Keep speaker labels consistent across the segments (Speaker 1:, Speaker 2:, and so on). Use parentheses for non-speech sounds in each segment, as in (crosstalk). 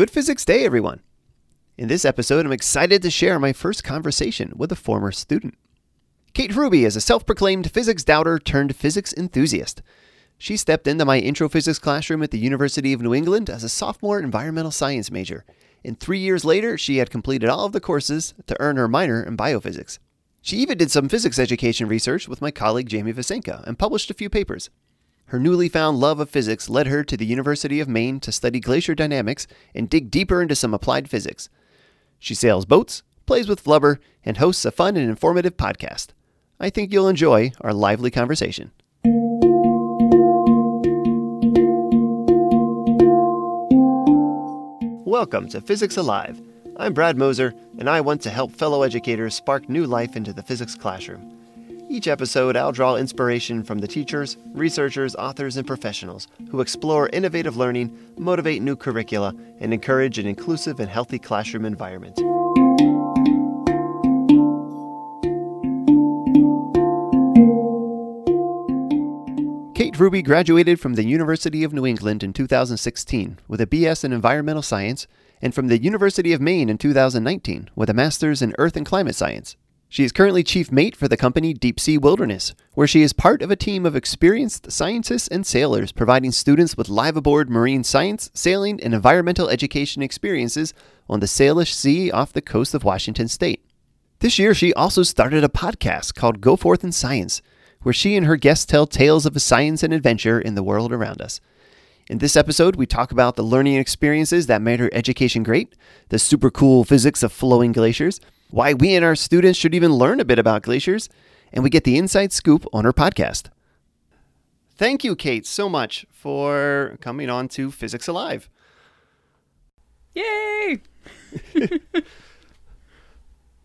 Speaker 1: Good Physics Day, everyone. In this episode, I'm excited to share my first conversation with a former student. Kate Ruby is a self proclaimed physics doubter turned physics enthusiast. She stepped into my intro physics classroom at the University of New England as a sophomore environmental science major. And three years later, she had completed all of the courses to earn her minor in biophysics. She even did some physics education research with my colleague Jamie Vasenka and published a few papers. Her newly found love of physics led her to the University of Maine to study glacier dynamics and dig deeper into some applied physics. She sails boats, plays with flubber, and hosts a fun and informative podcast. I think you'll enjoy our lively conversation. Welcome to Physics Alive. I'm Brad Moser, and I want to help fellow educators spark new life into the physics classroom. Each episode, I'll draw inspiration from the teachers, researchers, authors, and professionals who explore innovative learning, motivate new curricula, and encourage an inclusive and healthy classroom environment. Kate Ruby graduated from the University of New England in 2016 with a BS in Environmental Science and from the University of Maine in 2019 with a Master's in Earth and Climate Science. She is currently chief mate for the company Deep Sea Wilderness, where she is part of a team of experienced scientists and sailors providing students with live aboard marine science, sailing, and environmental education experiences on the Salish Sea off the coast of Washington state. This year, she also started a podcast called Go Forth and Science, where she and her guests tell tales of science and adventure in the world around us. In this episode, we talk about the learning experiences that made her education great, the super cool physics of flowing glaciers, why we and our students should even learn a bit about glaciers, and we get the inside scoop on her podcast. Thank you, Kate, so much for coming on to Physics Alive.
Speaker 2: Yay! (laughs)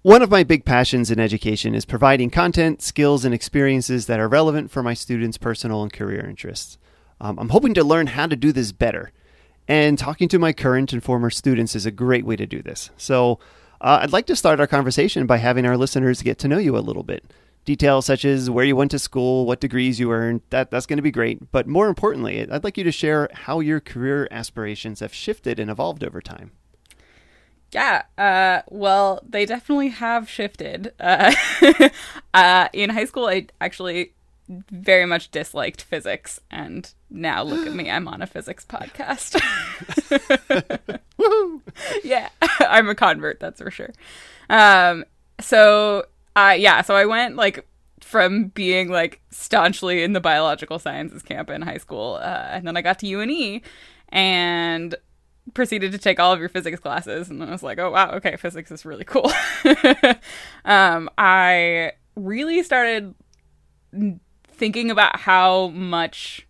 Speaker 1: One of my big passions in education is providing content, skills, and experiences that are relevant for my students' personal and career interests. Um, I'm hoping to learn how to do this better, and talking to my current and former students is a great way to do this. So, uh, I'd like to start our conversation by having our listeners get to know you a little bit. Details such as where you went to school, what degrees you earned, that, that's going to be great. But more importantly, I'd like you to share how your career aspirations have shifted and evolved over time.
Speaker 2: Yeah, uh, well, they definitely have shifted. Uh, (laughs) uh, in high school, I actually very much disliked physics, and now look at me, (gasps) I'm on a physics podcast. (laughs) (laughs) (laughs) yeah, (laughs) I'm a convert, that's for sure. Um, so, yeah, so I went like from being like staunchly in the biological sciences camp in high school, uh, and then I got to UNE and proceeded to take all of your physics classes, and then I was like, oh wow, okay, physics is really cool. (laughs) um, I really started thinking about how much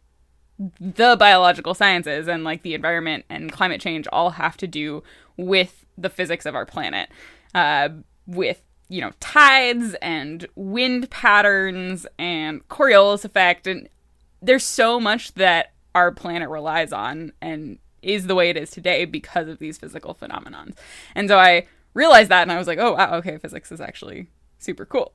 Speaker 2: the biological sciences and like the environment and climate change all have to do with the physics of our planet, uh, with you know tides and wind patterns and Coriolis effect, and there's so much that our planet relies on and is the way it is today because of these physical phenomena. And so I realized that, and I was like, oh wow, okay, physics is actually super cool.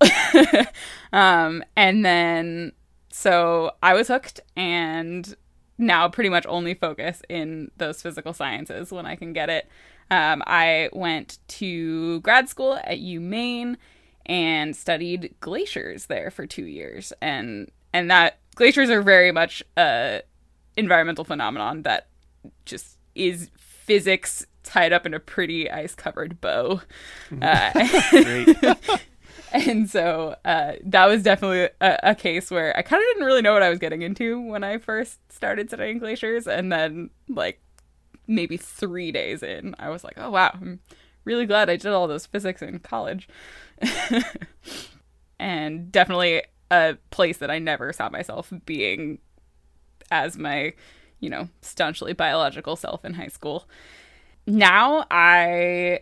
Speaker 2: (laughs) um, and then so I was hooked and now pretty much only focus in those physical sciences when I can get it. Um, I went to grad school at UMaine and studied glaciers there for two years, and and that glaciers are very much a environmental phenomenon that just is physics tied up in a pretty ice covered bow. (laughs) Uh, (laughs) (laughs) and so uh, that was definitely a, a, case where I kind of didn't really know what I was getting into when I first started studying glaciers, and then like maybe three days in, I was like, oh wow, I'm really glad I did all those physics in college, (laughs) and definitely a place that I never saw myself being as my you know staunchly biological self in high school. Now I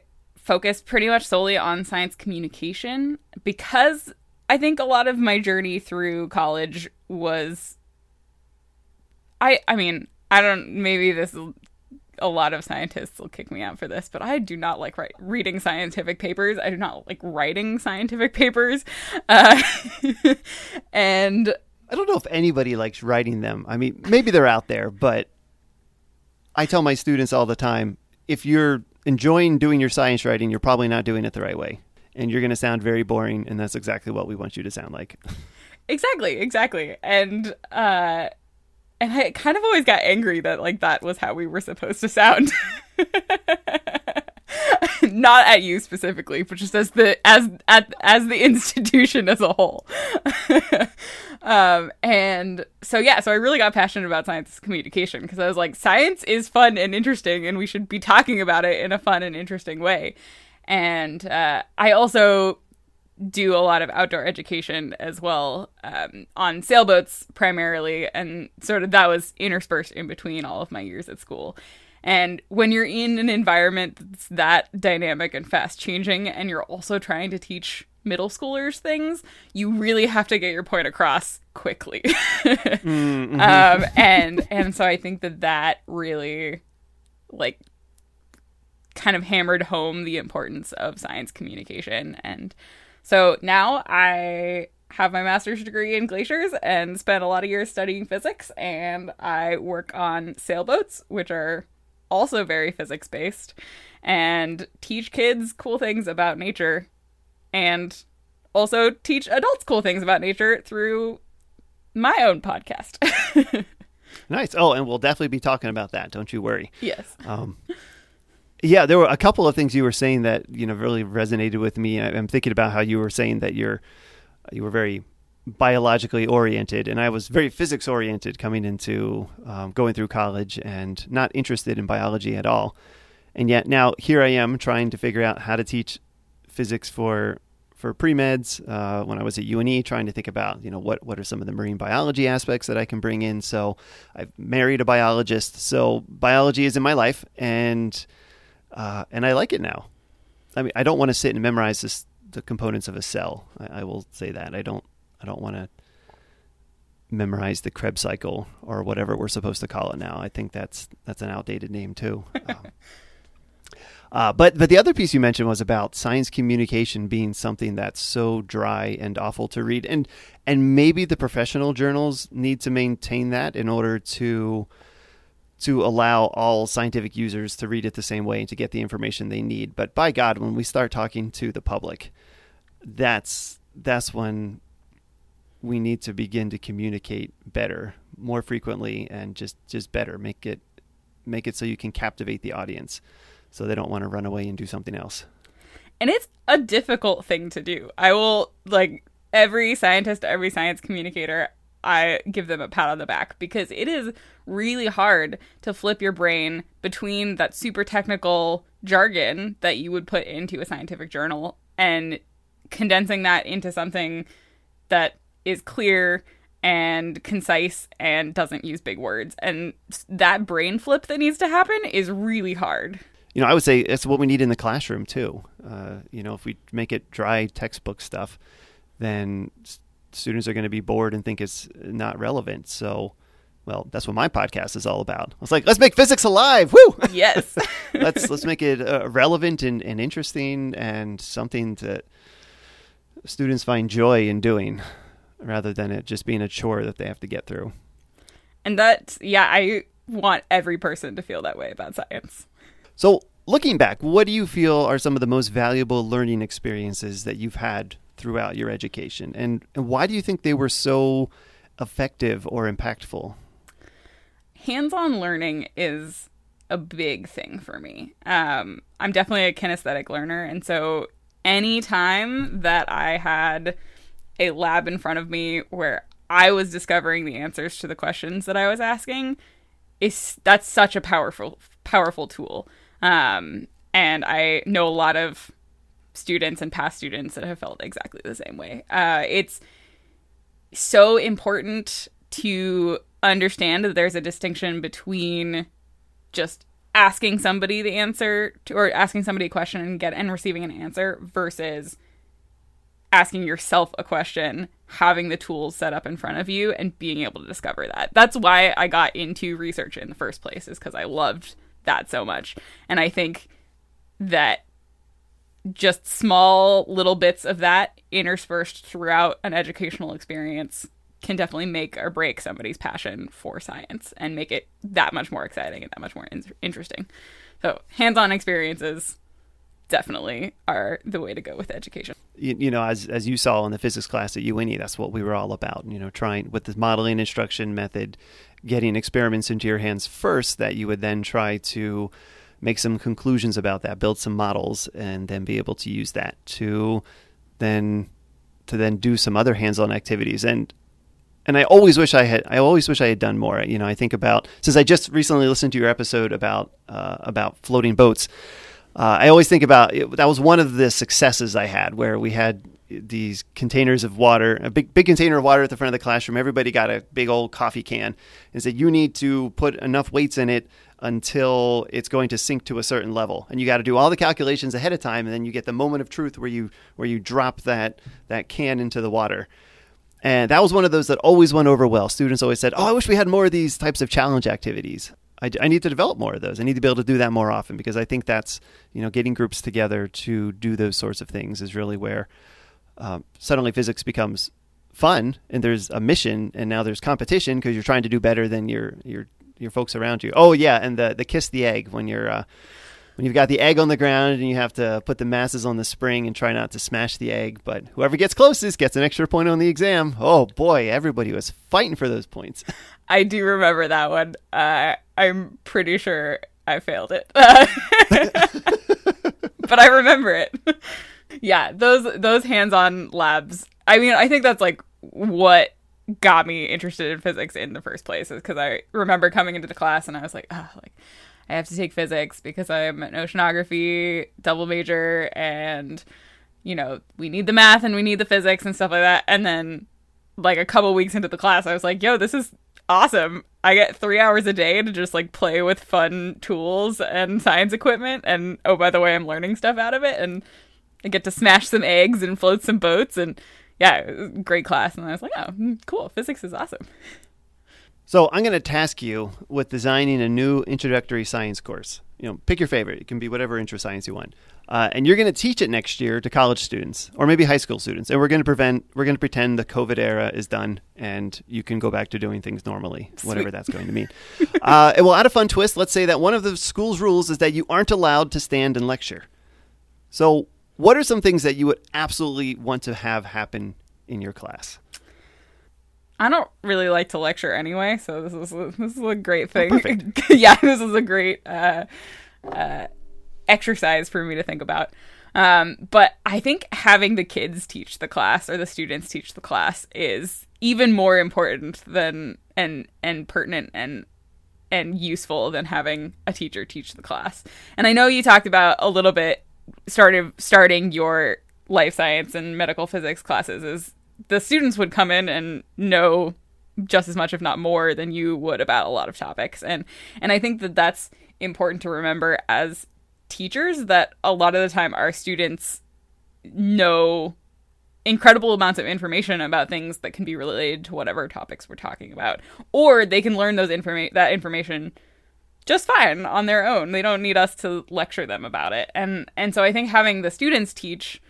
Speaker 2: focus pretty much solely on science communication because I think a lot of my journey through college was I I mean, I don't maybe this a lot of scientists will kick me out for this, but I do not like write, reading scientific papers. I do not like writing scientific papers. Uh, (laughs) and
Speaker 1: I don't know if anybody likes writing them. I mean, maybe they're out there, but I tell my students all the time if you're enjoying doing your science writing, you're probably not doing it the right way. And you're going to sound very boring, and that's exactly what we want you to sound like. (laughs)
Speaker 2: Exactly, exactly. And uh and I kind of always got angry that like that was how we were supposed to sound. (laughs) (laughs) Not at you specifically, but just as the as at as the (laughs) institution as a whole. (laughs) um and so yeah, so I really got passionate about science communication because I was like science is fun and interesting and we should be talking about it in a fun and interesting way. And uh I also do a lot of outdoor education as well um, on sailboats primarily and sort of that was interspersed in between all of my years at school and when you're in an environment that's that dynamic and fast changing and you're also trying to teach middle schoolers things you really have to get your point across quickly (laughs) mm-hmm. um, and and so i think that that really like kind of hammered home the importance of science communication and so now I have my master's degree in glaciers and spent a lot of years studying physics, and I work on sailboats, which are also very physics based, and teach kids cool things about nature, and also teach adults cool things about nature through my own podcast. (laughs)
Speaker 1: nice. Oh, and we'll definitely be talking about that. Don't you worry.
Speaker 2: Yes. Um,
Speaker 1: yeah, there were a couple of things you were saying that you know really resonated with me. I'm thinking about how you were saying that you're you were very biologically oriented, and I was very physics oriented coming into um, going through college and not interested in biology at all. And yet now here I am trying to figure out how to teach physics for for pre meds uh, when I was at UNE, trying to think about you know what what are some of the marine biology aspects that I can bring in. So I've married a biologist, so biology is in my life, and uh, and I like it now. I mean, I don't want to sit and memorize this, the components of a cell. I, I will say that I don't. I don't want to memorize the Krebs cycle or whatever we're supposed to call it now. I think that's that's an outdated name too. (laughs) Um, uh, but but the other piece you mentioned was about science communication being something that's so dry and awful to read, and and maybe the professional journals need to maintain that in order to to allow all scientific users to read it the same way and to get the information they need. But by God, when we start talking to the public, that's that's when we need to begin to communicate better, more frequently, and just just better. Make it make it so you can captivate the audience, so they don't want to run away and do something else.
Speaker 2: And it's a difficult thing to do. I will like every scientist, every science communicator. I give them a pat on the back because it is really hard to flip your brain between that super technical jargon that you would put into a scientific journal and condensing that into something that is clear and concise and doesn't use big words. And that brain flip that needs to happen is really hard.
Speaker 1: You know, I would say it's what we need in the classroom too. Uh, you know, if we make it dry textbook stuff, then students are going to be bored and think it's not relevant. So, well, that's what my podcast is all about. I was like, let's make physics alive. Woo! (laughs)
Speaker 2: Yes. (laughs)
Speaker 1: let's let's make it uh, relevant and, and interesting and something that students find joy in doing rather than it just being a chore that they have to get through.
Speaker 2: And that, yeah, I want every person to feel that way about science.
Speaker 1: So, looking back, what do you feel are some of the most valuable learning experiences that you've had throughout your education? And, and why do you think they were so effective or impactful?
Speaker 2: hands on learning is a big thing for me. Um, I'm definitely a kinesthetic learner. And so anytime that I had a lab in front of me where I was discovering the answers to the questions that I was asking, is that's such a powerful powerful tool. Um, and I know a lot of students and past students that have felt exactly the same way. Uh, it's so important to understand that there's a distinction between just asking somebody the answer to, or asking somebody a question and get and receiving an answer versus asking yourself a question, having the tools set up in front of you and being able to discover that. That's why I got into research in the first place is cuz I loved that so much. And I think that just small little bits of that interspersed throughout an educational experience can definitely make or break somebody's passion for science and make it that much more exciting and that much more in- interesting. So hands-on experiences definitely are the way to go with education.
Speaker 1: You, you, know, as as you saw in the physics class at UNE, that's what we were all about. You know, trying with the modeling instruction method, getting experiments into your hands first that you would then try to make some conclusions about that, build some models, and then be able to use that to then to then do some other hands-on activities. And and I always wish I had. I always wish I had done more. You know, I think about since I just recently listened to your episode about uh, about floating boats. Uh, I always think about it, that was one of the successes I had where we had these containers of water, a big big container of water at the front of the classroom. Everybody got a big old coffee can and said you need to put enough weights in it until it's going to sink to a certain level, and you got to do all the calculations ahead of time, and then you get the moment of truth where you where you drop that that can into the water. And that was one of those that always went over well. Students always said, Oh, I wish we had more of these types of challenge activities. I, I, need to develop more of those. I need to be able to do that more often because I think that's, you know, getting groups together to do those sorts of things is really where um, suddenly physics becomes fun and there's a mission and now there's competition because you're trying to do better than your, your, your folks around you. Oh yeah. And the, the kiss the egg when you're, uh, when you've got the egg on the ground and you have to put the masses on the spring and try not to smash the egg, but whoever gets closest gets an extra point on the exam. Oh boy, everybody was fighting for those points. (laughs)
Speaker 2: I do remember that one. Uh, I'm pretty sure I failed it, (laughs) but I remember it. (laughs) yeah, those those hands-on labs. I mean, I think that's like what got me interested in physics in the first place is because I remember coming into the class and I was like, oh, like I have to take physics because I'm an oceanography double major and you know, we need the math and we need the physics and stuff like that. And then like a couple weeks into the class, I was like, yo, this is awesome. I get three hours a day to just like play with fun tools and science equipment. And oh, by the way, I'm learning stuff out of it. And I get to smash some eggs and float some boats. And yeah, great class. And I was like, oh, hmm, cool. Physics is awesome. (laughs)
Speaker 1: So I'm going to task you with designing a new introductory science course. You know, pick your favorite. It can be whatever intro science you want, uh, and you're going to teach it next year to college students or maybe high school students. And we're going to prevent. We're going to pretend the COVID era is done, and you can go back to doing things normally, Sweet. (laughs) whatever that's going to mean. uh, and we'll add a fun twist. Let's say that one of the school's rules is that you aren't allowed to stand and lecture. So, what are some things that you would absolutely want to have happen in your class?
Speaker 2: I don't really like to lecture anyway, so this is a, this is a great thing.
Speaker 1: Oh, (laughs)
Speaker 2: yeah, this is a great uh, uh, exercise for me to think about. Um, but I think having the kids teach the class or the students teach the class is even more important than and and pertinent and and useful than having a teacher teach the class. And I know you talked about a little bit started starting your life science and medical physics classes is the students would come in and know just as much if not more than you would about a lot of topics. And and I think that that's important to remember as teachers that a lot of the time our students know incredible amounts of information about things that can be related to whatever topics we're talking about. Or they can learn those informa- that information just fine on their own. They don't need us to lecture them about it. And and so i think having the students teach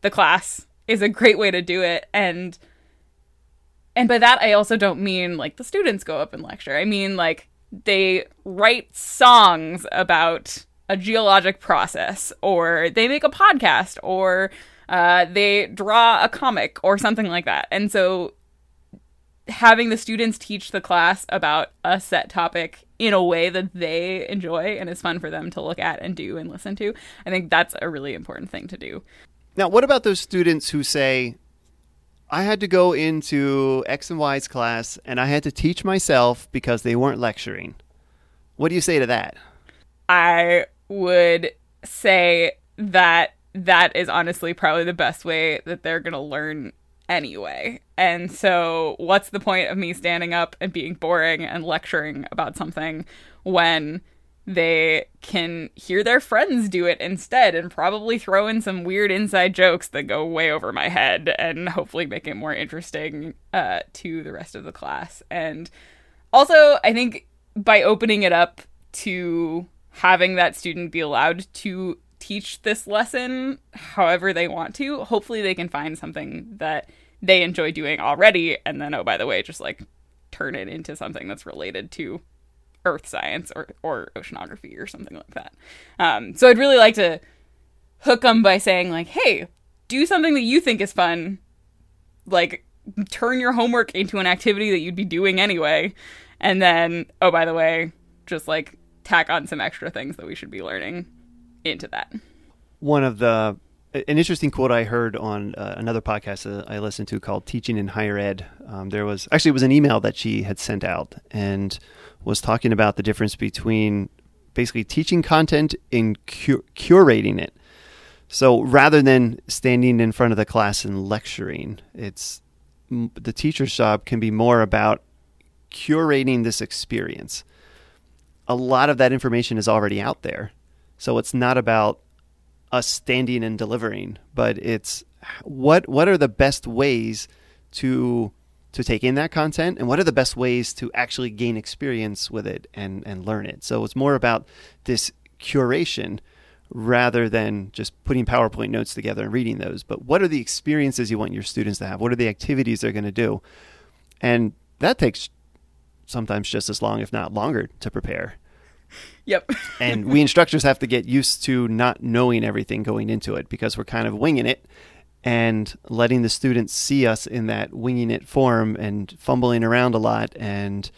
Speaker 2: the class is a great way to do it and and by that I also don't mean like the students go up and lecture. I mean like they write songs about a geologic process or they make a podcast or uh, they draw a comic or something like that. And so having the students teach the class about a set topic in a way that they enjoy and is fun for them to look at and do and listen to, I think that's a really important thing to do.
Speaker 1: Now, what about those students who say, I had to go into X and Y's class and I had to teach myself because they weren't lecturing? What do you say to that?
Speaker 2: I would say that that is honestly probably the best way that they're going to learn anyway. And so, what's the point of me standing up and being boring and lecturing about something when they can hear their friends do it instead and probably throw in some weird inside jokes that go way over my head and hopefully make it more interesting uh, to the rest of the class. And also, I think by opening it up to having that student be allowed to teach this lesson however they want to, hopefully they can find something that they enjoy doing already and then, oh, by the way, just like turn it into something that's related to earth science or, or oceanography or something like that. Um, so I'd really like to hook them by saying like, hey, do something that you think is fun. Like turn your homework into an activity that you'd be doing anyway. And then, oh, by the way, just like tack on some extra things that we should be learning into that.
Speaker 1: One of the an interesting quote I heard on uh, another podcast uh, I listened to called "Teaching in Higher Ed." Um, there was actually it was an email that she had sent out and was talking about the difference between basically teaching content and cu- curating it. So rather than standing in front of the class and lecturing, it's the teacher's job can be more about curating this experience. A lot of that information is already out there. So it's not about us standing and delivering, but it's what what are the best ways to to take in that content and what are the best ways to actually gain experience with it and and learn it. So it's more about this curation rather than just putting PowerPoint notes together and reading those. But what are the experiences you want your students to have? What are the activities they're going to do? And that takes sometimes just as long, if not longer, to prepare.
Speaker 2: Yep. (laughs)
Speaker 1: and we instructors have to get used to not knowing everything going into it because we're kind of winging it and letting the students see us in that winging it form and fumbling around a lot and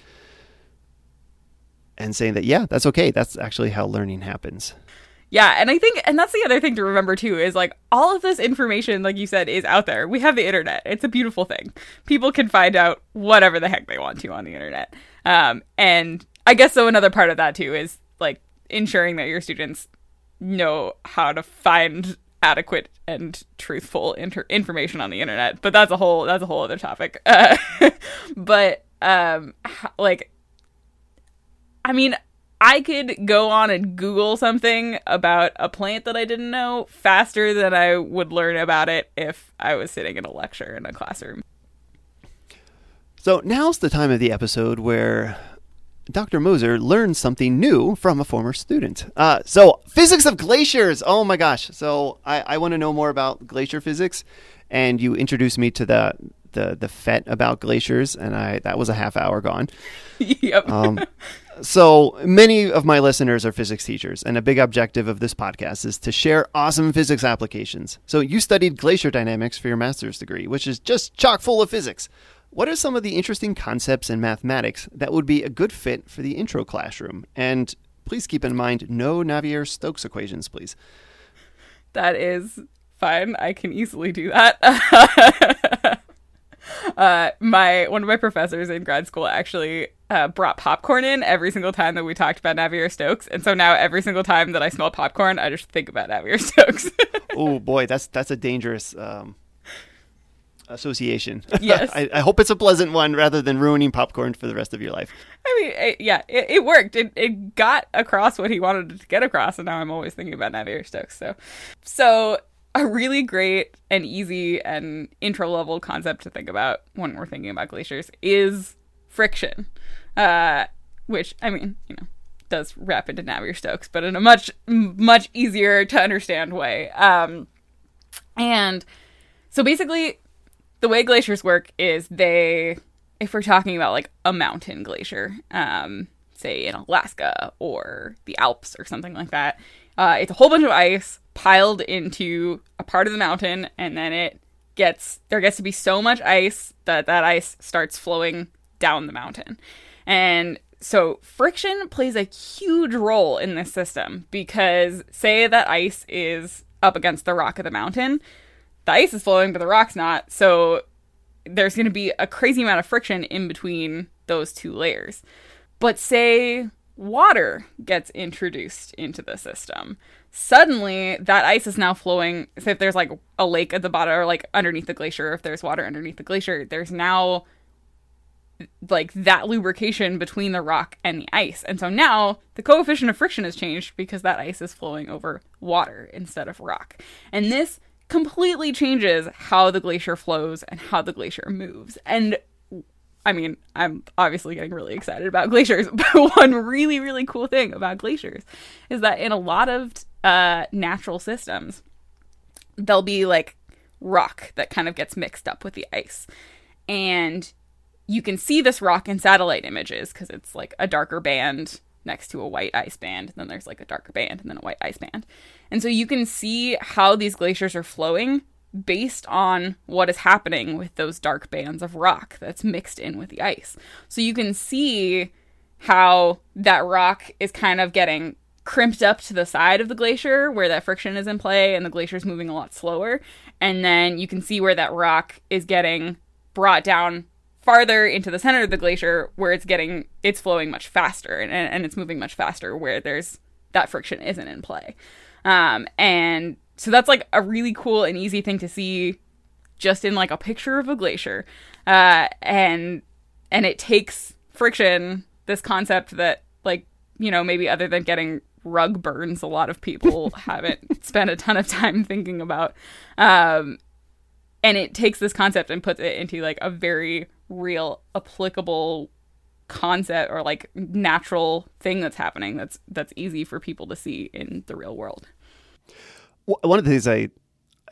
Speaker 1: and saying that yeah, that's okay. That's actually how learning happens.
Speaker 2: Yeah, and I think and that's the other thing to remember too is like all of this information like you said is out there. We have the internet. It's a beautiful thing. People can find out whatever the heck they want to on the internet. Um and I guess so another part of that too is like ensuring that your students know how to find adequate and truthful inter- information on the internet but that's a whole that's a whole other topic. Uh, (laughs) but um like i mean i could go on and google something about a plant that i didn't know faster than i would learn about it if i was sitting in a lecture in a classroom.
Speaker 1: So now's the time of the episode where Dr. Moser learned something new from a former student. Uh, so, physics of glaciers. Oh my gosh. So, I, I want to know more about glacier physics. And you introduced me to the, the, the PhET about glaciers, and I that was a half hour gone. (laughs)
Speaker 2: yep.
Speaker 1: Um, so, many of my listeners are physics teachers, and a big objective of this podcast is to share awesome physics applications. So, you studied glacier dynamics for your master's degree, which is just chock full of physics. What are some of the interesting concepts in mathematics that would be a good fit for the intro classroom? And please keep in mind no Navier Stokes equations, please.
Speaker 2: That is fine. I can easily do that. (laughs) uh, my one of my professors in grad school actually uh, brought popcorn in every single time that we talked about Navier Stokes, and so now every single time that I smell popcorn, I just think about Navier (laughs) Stokes.
Speaker 1: oh boy, that's that's a dangerous um, association. (laughs)
Speaker 2: Yes.
Speaker 1: I, I, hope it's a pleasant one rather than ruining popcorn for the rest of your life.
Speaker 2: I mean, it, yeah, it, it, worked. It, it got across what he wanted to get across, and now I'm always thinking about Navier Stokes. So, so a really great and easy and intro level concept to think about when we're thinking about glaciers is friction, uh, which I mean, you know, does wrap into Navier Stokes, but in a much much easier to understand way. Um, and so basically, the way glaciers work is they, if we're talking about like a mountain glacier, um, say in Alaska or the Alps or something like that, uh, it's a whole bunch of ice piled into a part of the mountain, and then it gets there gets to be so much ice that that ice starts flowing down the mountain, and so friction plays a huge role in this system because say that ice is up against the rock of the mountain the ice is flowing, but the rock's not. So there's going to be a crazy amount of friction in between those two layers. But say water gets introduced into the system. Suddenly, that ice is now flowing. So, if there's like a lake at the bottom or like underneath the glacier, if there's water underneath the glacier, there's now like that lubrication between the rock and the ice. And so now the coefficient of friction has changed because that ice is flowing over water instead of rock. And this completely changes how the glacier flows and how the glacier moves. And I mean, I'm obviously getting really excited about (laughs) glaciers, but one really, really cool thing about glaciers is that in a lot of uh, natural systems, there'll be like rock that kind of gets mixed up with the ice. And you can see this rock in satellite images because it's like a darker band next to a white ice band. and Then there's like a darker band and then a white ice band. And so you can see how these glaciers are flowing based on what is happening with those dark bands of rock that's mixed in with the ice. So you can see how that rock is kind of getting crimped up to the side of the glacier where that friction is in play and the glacier is moving a lot slower. And then you can see where that rock is getting brought down farther into the center of the glacier where it's getting it's flowing much faster and, and it's moving much faster where there's that friction isn't in play. Um, and so that's like a really cool and easy thing to see just in like a picture of a glacier. Uh, and and it takes friction this concept that like you know maybe other than getting rug burns a lot of people (laughs) haven't spent a ton of time thinking about. Um, and it takes this concept and puts it into like a very real applicable concept or like natural thing that's happening that's that's easy for people to see in the real world.
Speaker 1: One of the things I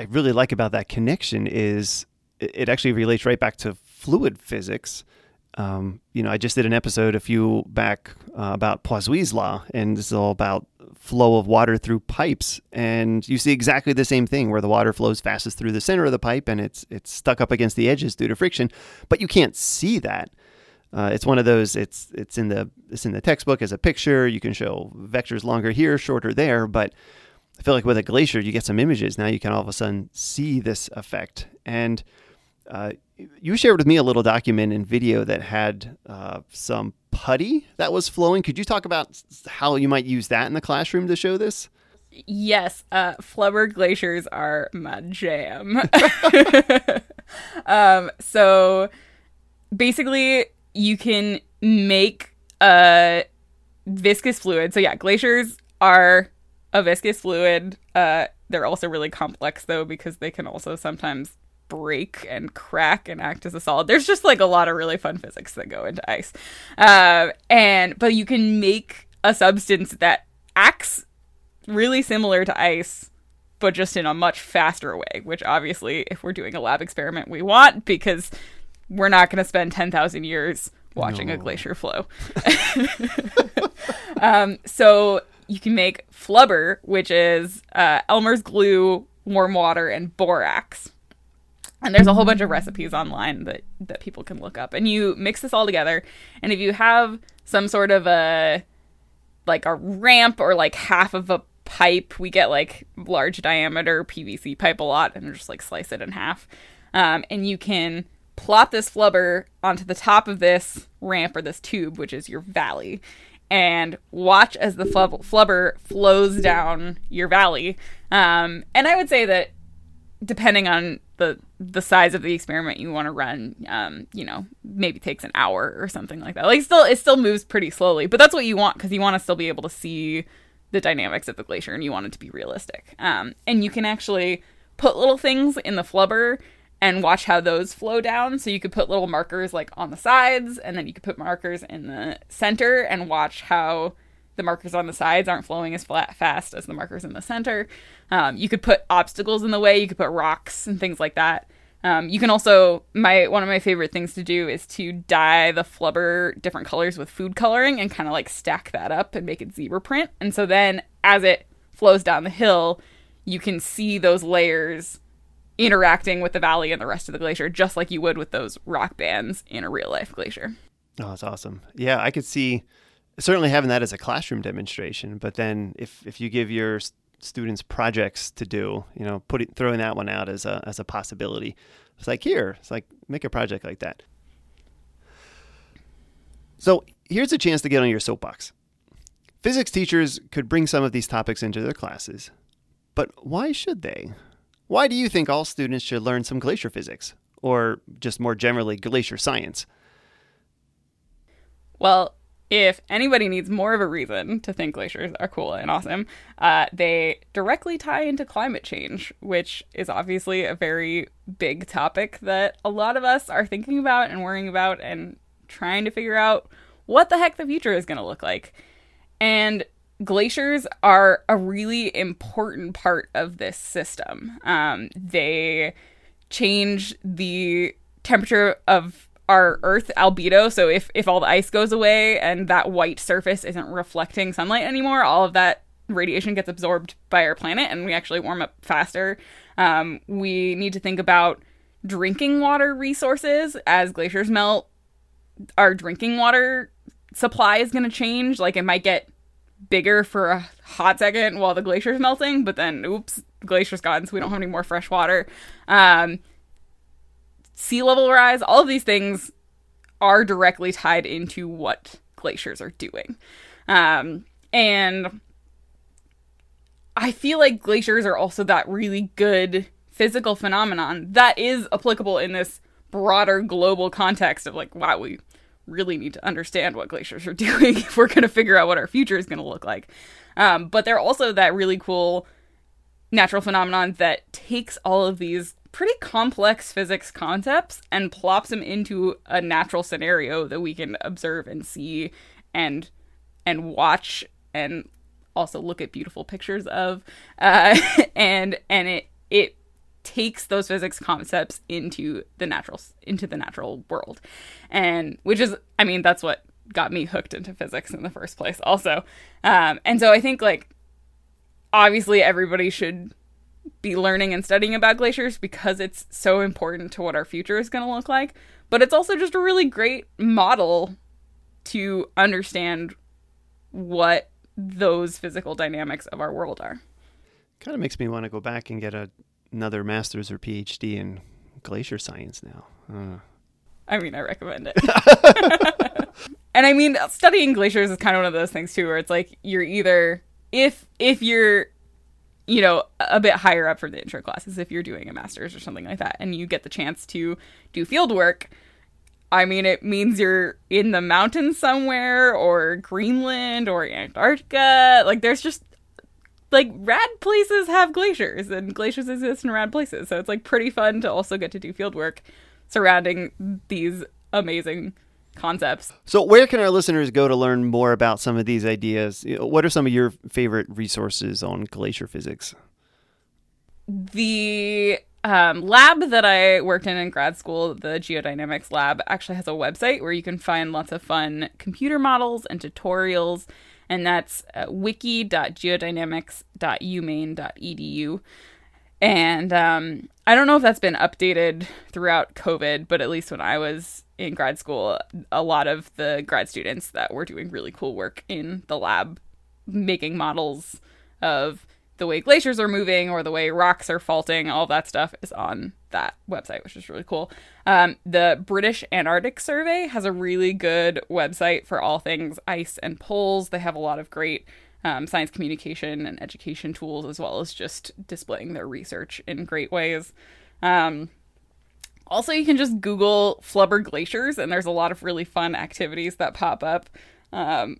Speaker 1: I really like about that connection is it actually relates right back to fluid physics. Um, you know, I just did an episode a few back uh, about Poiseuille's law, and this is all about flow of water through pipes. And you see exactly the same thing where the water flows fastest through the center of the pipe and it's it's stuck up against the edges due to friction, but you can't see that. Uh, it's one of those. It's it's in the it's in the textbook as a picture. You can show vectors longer here, shorter there, but I feel like with a glacier, you get some images. Now you can all of a sudden see this effect. And uh, you shared with me a little document and video that had uh, some putty that was flowing. Could you talk about how you might use that in the classroom to show this?
Speaker 2: Yes, uh, flubber glaciers are my jam. (laughs) (laughs) um, so basically, you can make a viscous fluid. So yeah, glaciers are a viscous fluid. Uh, they're also really complex though because they can also sometimes break and crack and act as a solid. There's just like a lot of really fun physics that go into ice. Uh, and but you can make a substance that acts really similar to ice but just in a much faster way, which obviously if we're doing a lab experiment we want because we're not going to spend 10,000 years watching no. a glacier flow. (laughs) um, so you can make flubber, which is uh, Elmer's glue, warm water, and borax and there's a whole bunch of recipes online that that people can look up. And you mix this all together. And if you have some sort of a like a ramp or like half of a pipe we get like large diameter pvc pipe a lot and just like slice it in half. Um, and you can plop this flubber onto the top of this ramp or this tube which is your valley and watch as the flub- flubber flows down your valley. Um, and i would say that depending on the the size of the experiment you want to run, um, you know, maybe takes an hour or something like that. Like still, it still moves pretty slowly, but that's what you want because you want to still be able to see the dynamics of the glacier and you want it to be realistic. Um, and you can actually put little things in the flubber and watch how those flow down. So you could put little markers like on the sides, and then you could put markers in the center and watch how the markers on the sides aren't flowing as flat fast as the markers in the center. Um, you could put obstacles in the way. You could put rocks and things like that. Um, you can also my one of my favorite things to do is to dye the flubber different colors with food coloring and kind of like stack that up and make it zebra print. And so then as it flows down the hill, you can see those layers interacting with the valley and the rest of the glacier, just like you would with those rock bands in a real life glacier.
Speaker 1: Oh, that's awesome. Yeah, I could see certainly having that as a classroom demonstration, but then if if you give your students projects to do, you know, putting throwing that one out as a as a possibility. It's like here, it's like make a project like that. So here's a chance to get on your soapbox. Physics teachers could bring some of these topics into their classes, but why should they? Why do you think all students should learn some glacier physics, or just more generally, glacier science?
Speaker 2: Well, if anybody needs more of a reason to think glaciers are cool and awesome, uh, they directly tie into climate change, which is obviously a very big topic that a lot of us are thinking about and worrying about and trying to figure out what the heck the future is going to look like. And glaciers are a really important part of this system. Um, they change the temperature of our Earth albedo. So if if all the ice goes away and that white surface isn't reflecting sunlight anymore, all of that radiation gets absorbed by our planet, and we actually warm up faster. Um, we need to think about drinking water resources as glaciers melt. Our drinking water supply is going to change. Like it might get bigger for a hot second while the glacier's melting, but then oops, glacier's gone, so we don't have any more fresh water. Um, sea level rise, all of these things are directly tied into what glaciers are doing. Um, and I feel like glaciers are also that really good physical phenomenon that is applicable in this broader global context of like, wow, we really need to understand what glaciers are (laughs) doing if we're going to figure out what our future is going to look like. Um, but they're also that really cool natural phenomenon that takes all of these pretty complex physics concepts and plops them into a natural scenario that we can observe and see and and watch and also look at beautiful pictures of. Uh, (laughs) and and it it takes those physics concepts into the natural into the natural world. And which is i mean that's what got me hooked into physics in the first place also. Um, and so i think like obviously everybody should be learning and studying about glaciers because it's so important to what our future is going to look like but it's also just a really great model to understand what those physical dynamics of our world are
Speaker 1: Kind of makes me want to go back and get a, another master's or PhD in glacier science now. Uh.
Speaker 2: I mean, I recommend it. (laughs) (laughs) and I mean, studying glaciers is kind of one of those things too, where it's like you're either if if you're you know a bit higher up for the intro classes, if you're doing a master's or something like that, and you get the chance to do field work. I mean, it means you're in the mountains somewhere, or Greenland, or Antarctica. Like, there's just like rad places have glaciers and glaciers exist in rad places. So it's like pretty fun to also get to do field work surrounding these amazing concepts.
Speaker 1: So where can our listeners go to learn more about some of these ideas? What are some of your favorite resources on glacier physics?
Speaker 2: The um, lab that I worked in in grad school, the geodynamics lab, actually has a website where you can find lots of fun computer models and tutorials and that's uh, wiki.geodynamics.umaine.edu. And um, I don't know if that's been updated throughout COVID, but at least when I was in grad school, a lot of the grad students that were doing really cool work in the lab making models of the way glaciers are moving or the way rocks are faulting, all that stuff is on that website, which is really cool. Um, the British Antarctic Survey has a really good website for all things ice and poles. They have a lot of great um, science communication and education tools, as well as just displaying their research in great ways. Um, also, you can just Google flubber glaciers, and there's a lot of really fun activities that pop up. Um,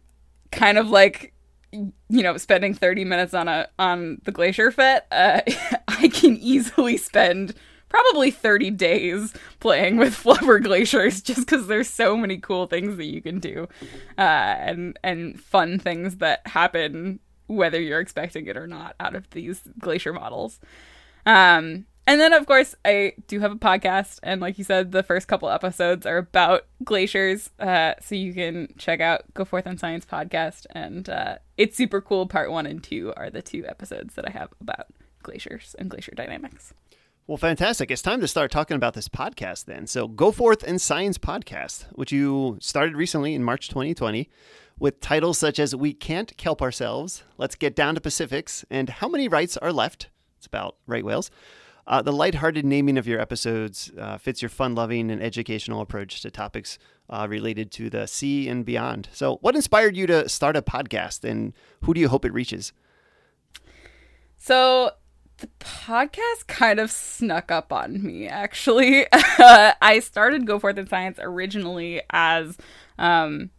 Speaker 2: kind of like you know spending 30 minutes on a on the glacier PhET uh, (laughs) i can easily spend probably 30 days playing with (laughs) flubber glaciers just because there's so many cool things that you can do uh, and and fun things that happen whether you're expecting it or not out of these glacier models um, and then of course i do have a podcast and like you said the first couple episodes are about glaciers uh, so you can check out go forth and science podcast and uh, it's super cool part one and two are the two episodes that i have about glaciers and glacier dynamics
Speaker 1: well, fantastic. It's time to start talking about this podcast then. So, Go Forth and Science podcast, which you started recently in March 2020 with titles such as We Can't Kelp Ourselves, Let's Get Down to Pacifics, and How Many Rights Are Left? It's about right whales. Uh, the lighthearted naming of your episodes uh, fits your fun loving and educational approach to topics uh, related to the sea and beyond. So, what inspired you to start a podcast and who do you hope it reaches?
Speaker 2: So, the podcast kind of snuck up on me actually (laughs) i started go forth and science originally as um,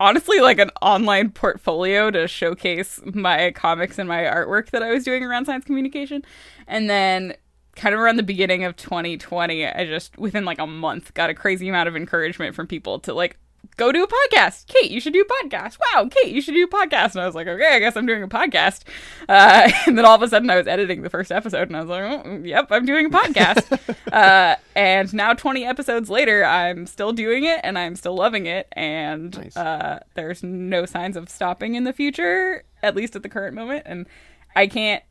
Speaker 2: honestly like an online portfolio to showcase my comics and my artwork that i was doing around science communication. And then kind of around the beginning of 2020 i just within like a month got a crazy amount of encouragement from people to like go do a podcast. Kate, you should do a podcast. Wow, Kate, you should do a podcast. And I was like, okay, I guess I'm doing a podcast. Uh, (laughs) and then all of a sudden I was editing the first episode and I was like, oh, yep, I'm doing a podcast. (laughs) uh, and now 20 episodes later, I'm still doing it and I'm still loving it. And
Speaker 1: Nice.
Speaker 2: uh, there's no signs of stopping in the future, at least at the current moment. And I can't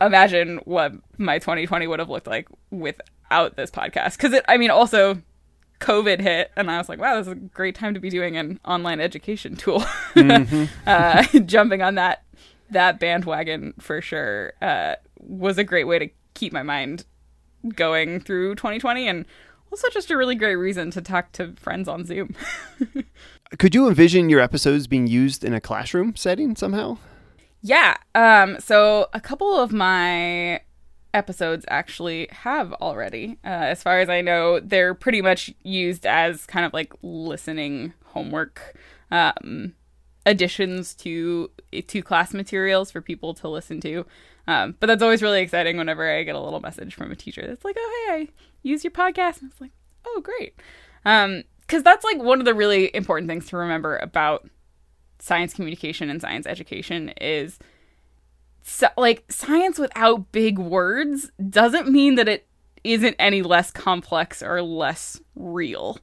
Speaker 2: imagine what my 2020 would have looked like without this podcast. Because it, I mean, also COVID hit, and I was like, wow, this is a great time to be doing an online education tool. (laughs) uh, (laughs) jumping on that that bandwagon for sure uh, was a great way to keep my mind going through 2020, and also just a really great reason to talk to friends on Zoom. (laughs)
Speaker 1: Could you envision your episodes being used in a classroom setting somehow?
Speaker 2: Yeah. Um, so a couple of my episodes actually have already. Uh, as far as I know, they're pretty much used as kind of like listening homework um, additions to to class materials for people to listen to. Um, but that's always really exciting whenever I get a little message from a teacher that's like, "Oh, hey, I use your podcast," and it's like, "Oh, great," because that's like one of the really important things to remember about science communication and science education is so, like science without big words doesn't mean that it isn't any less complex or less real.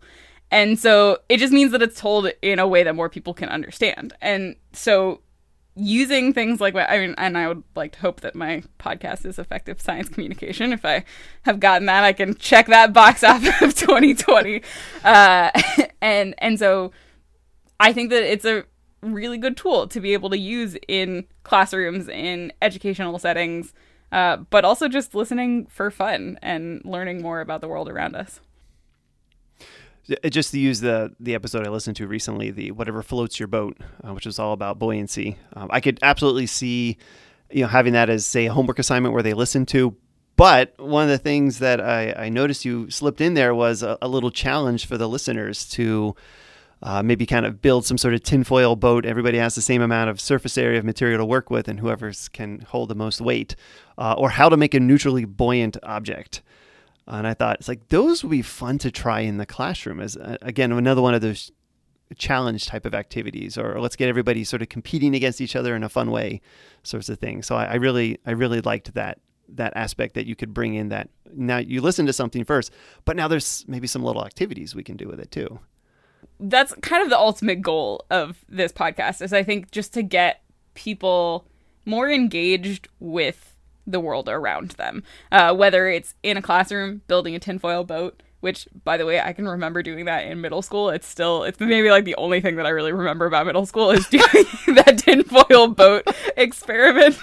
Speaker 2: And so it just means that it's told in a way that more people can understand. And so using things like I mean, and I would like to hope that my podcast is effective science communication. If I have gotten that, I can check that box off (laughs) of 2020. Uh, (laughs) and and so I think that it's a really good tool to be able to use in classrooms, in educational settings, uh, but also just listening for fun and learning more about the world around us.
Speaker 1: Just to use the the episode I listened to recently, the whatever floats your boat, uh, which was all about buoyancy. Um, I could absolutely see, you know, having that as say a homework assignment where they listen to. But one of the things that I, I noticed you slipped in there was a, a little challenge for the listeners to uh, maybe kind of build some sort of tinfoil boat. Everybody has the same amount of surface area of material to work with, and whoever can hold the most weight, uh, or how to make a neutrally buoyant object. And I thought it's like those would be fun to try in the classroom as uh, again another one of those challenge type of activities, or let's get everybody sort of competing against each other in a fun way, sorts of things. So I, I really I really liked that that aspect that you could bring in that now you listen to something first, but now there's maybe some little activities we can do with it too.
Speaker 2: That's kind of the ultimate goal of this podcast is I think just to get people more engaged with the world around them. Uh, whether it's in a classroom building a tinfoil boat, which by the way, I can remember doing that in middle school. It's still it's maybe like the only thing that I really remember about middle school is (laughs) doing that tinfoil boat (laughs) experiment.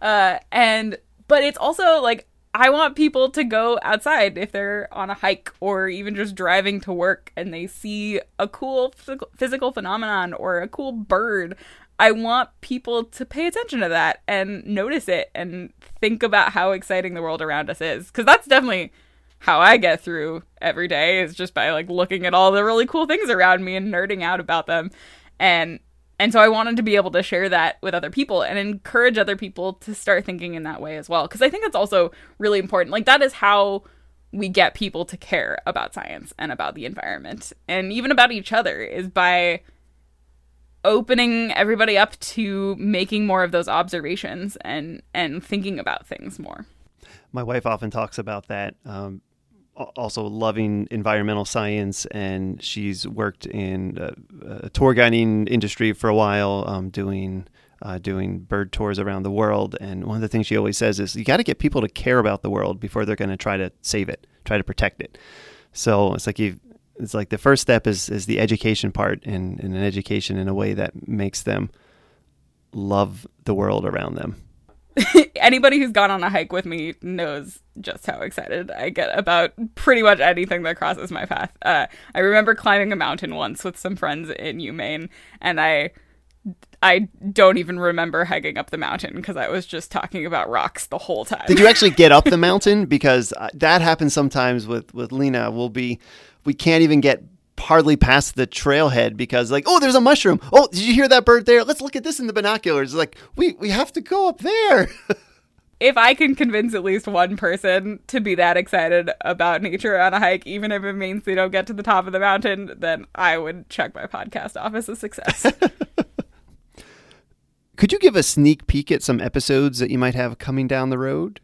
Speaker 2: Uh, and but it's also like I want people to go outside if they're on a hike or even just driving to work and they see a cool physical- phenomenon or a cool bird. I want people to pay attention to that and notice it and think about how exciting the world around us is. Because that's definitely how I get through every day is just by like looking at all the really cool things around me and nerding out about them. And and so I wanted to be able to share that with other people and encourage other people to start thinking in that way as well. Because I think that's also really important. Like, that is how we get people to care about science and about the environment and even about each other is by opening everybody up to making more of those observations and and thinking about things more.
Speaker 1: My wife often talks about that. Um, also loving environmental science, and she's worked in uh, a tour guiding industry for a while, um, doing uh, doing bird tours around the world. And one of the things she always says is, you got to get people to care about the world before they're going to try to save it, try to protect it. So it's like you. It's like the first step is is the education part, and, and an education in a way that makes them love the world around them. (laughs)
Speaker 2: Anybody who's gone on a hike with me knows just how excited I get about pretty much anything that crosses my path. Uh, I remember climbing a mountain once with some friends in UMaine, and I I don't even remember hiking up the mountain because I was just talking about rocks the whole time.
Speaker 1: Did you actually get up the (laughs) mountain? Because uh, that happens sometimes with with Lena. We'll be we can't even get hardly past the trailhead because like oh there's a mushroom. Oh did you hear that bird there? Let's look at this in the binoculars. Like we we have to go up there. (laughs)
Speaker 2: if I can convince at least one person to be that excited about nature on a hike, even if it means they don't get to the top of the mountain, then I would check my podcast off as a success. (laughs)
Speaker 1: Could you give a sneak peek at some episodes that you might have coming down the road?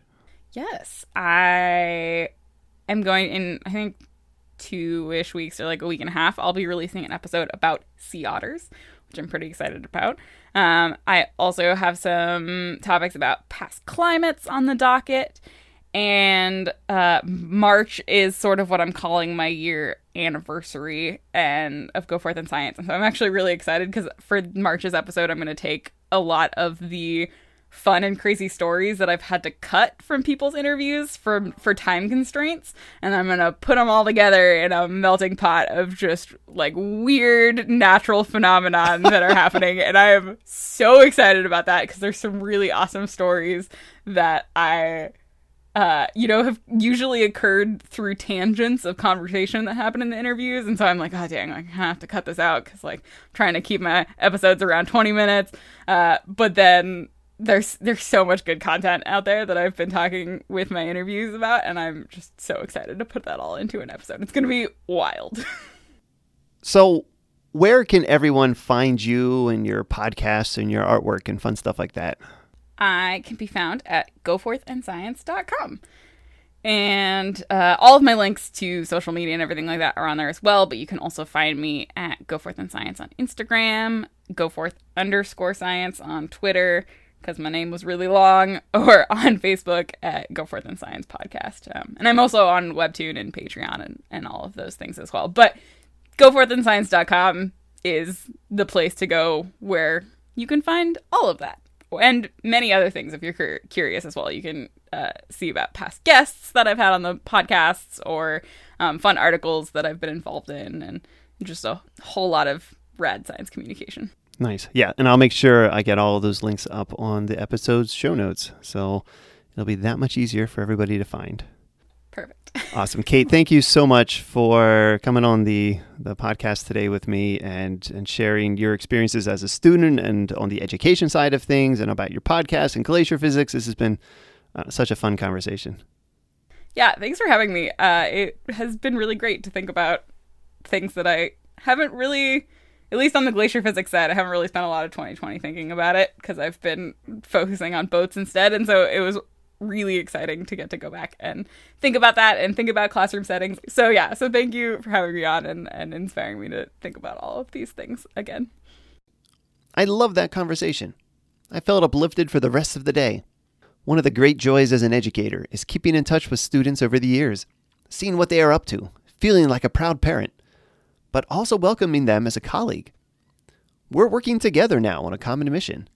Speaker 2: yes, I am going in, I think, two ish weeks or like a week and a half. I'll be releasing an episode about sea otters, which I'm pretty excited about. Um, I also have some topics about past climates on the docket. And uh, March is sort of what I'm calling my year anniversary and of Go Forth and Science. And so I'm actually really excited because for March's episode, I'm going to take a lot of the fun and crazy stories that I've had to cut from people's interviews for for time constraints and I'm going to put them all together in a melting pot of just like weird natural phenomenon that are (laughs) happening and I am so excited about that because there's some really awesome stories that I uh, you know, have usually occurred through tangents of conversation that happen in the interviews. And so I'm like, oh, dang, I have to cut this out because, like, I'm trying to keep my episodes around 20 minutes. Uh, but then there's there's so much good content out there that I've been talking with my interviews about, and I'm just so excited to put that all into an episode. It's going to be wild. (laughs)
Speaker 1: so, where can everyone find you and your podcasts and your artwork and fun stuff like that?
Speaker 2: I can be found at goforthandscience.com. And uh, all of my links to social media and everything like that are on there as well. But you can also find me at Go Forth and Science on Instagram, Go Forth underscore Science on Twitter, because my name was really long, (laughs) or on Facebook at Go Forth and Science Podcast. Um, and I'm also on Webtoon and Patreon and, and all of those things as well. But goforthandscience.com is the place to go where you can find all of that and many other things if you're curious as well. You can uh, see about past guests that I've had on the podcasts or um, fun articles that I've been involved in, and just a whole lot of rad science communication.
Speaker 1: Nice. Yeah. And I'll make sure I get all of those links up on the episode's show notes. So it'll be that much easier for everybody to find.
Speaker 2: Perfect. (laughs)
Speaker 1: awesome. Kate, thank you so much for coming on the, the podcast today with me and, and sharing your experiences as a student and on the education side of things and about your podcast and glacier physics. This has been uh, such a fun conversation.
Speaker 2: Yeah, thanks for having me. Uh, it has been really great to think about things that I haven't really at least on the glacier physics side, I haven't really spent a lot of 2020 thinking about it because I've been focusing on boats instead. And so it was really exciting to get to go back and think about that and think about classroom settings. So yeah, so thank you for having me on and, and inspiring me to think about all of these things again.
Speaker 1: I love that conversation. I felt uplifted for the rest of the day. One of the great joys as an educator is keeping in touch with students over the years, seeing what they are up to, feeling like a proud parent but also welcoming them as a colleague. We're working together now on a common mission.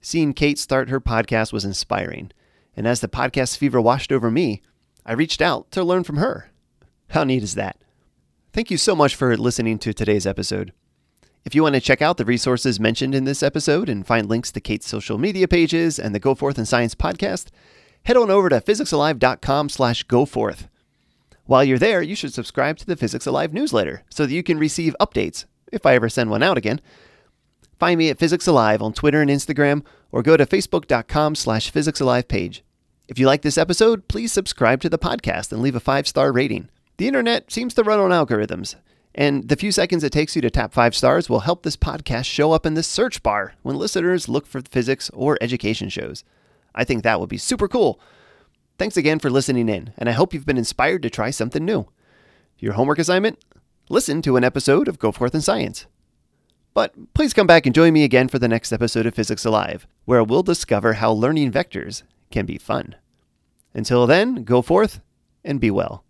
Speaker 1: Seeing Kate start her podcast was inspiring, and as the podcast fever washed over me, I reached out to learn from her. How neat is that? Thank you so much for listening to today's episode. If you want to check out the resources mentioned in this episode and find links to Kate's social media pages and the Go Forth and Science podcast, head on over to physicsalive.com slash goforth. While you're there, you should subscribe to the Physics Alive newsletter so that you can receive updates if I ever send one out again. Find me at Physics Alive on Twitter and Instagram or go to facebook.com slash physicsalive page. If you like this episode, please subscribe to the podcast and leave a five-star rating. The internet seems to run on algorithms, and the few seconds it takes you to tap five stars will help this podcast show up in the search bar when listeners look for physics or education shows. I think that would be super cool. Thanks again for listening in, and I hope you've been inspired to try something new. Your homework assignment? Listen to an episode of Go Forth and Science. But please come back and join me again for the next episode of Physics Alive, where we'll discover how learning vectors can be fun. Until then, go forth and be well.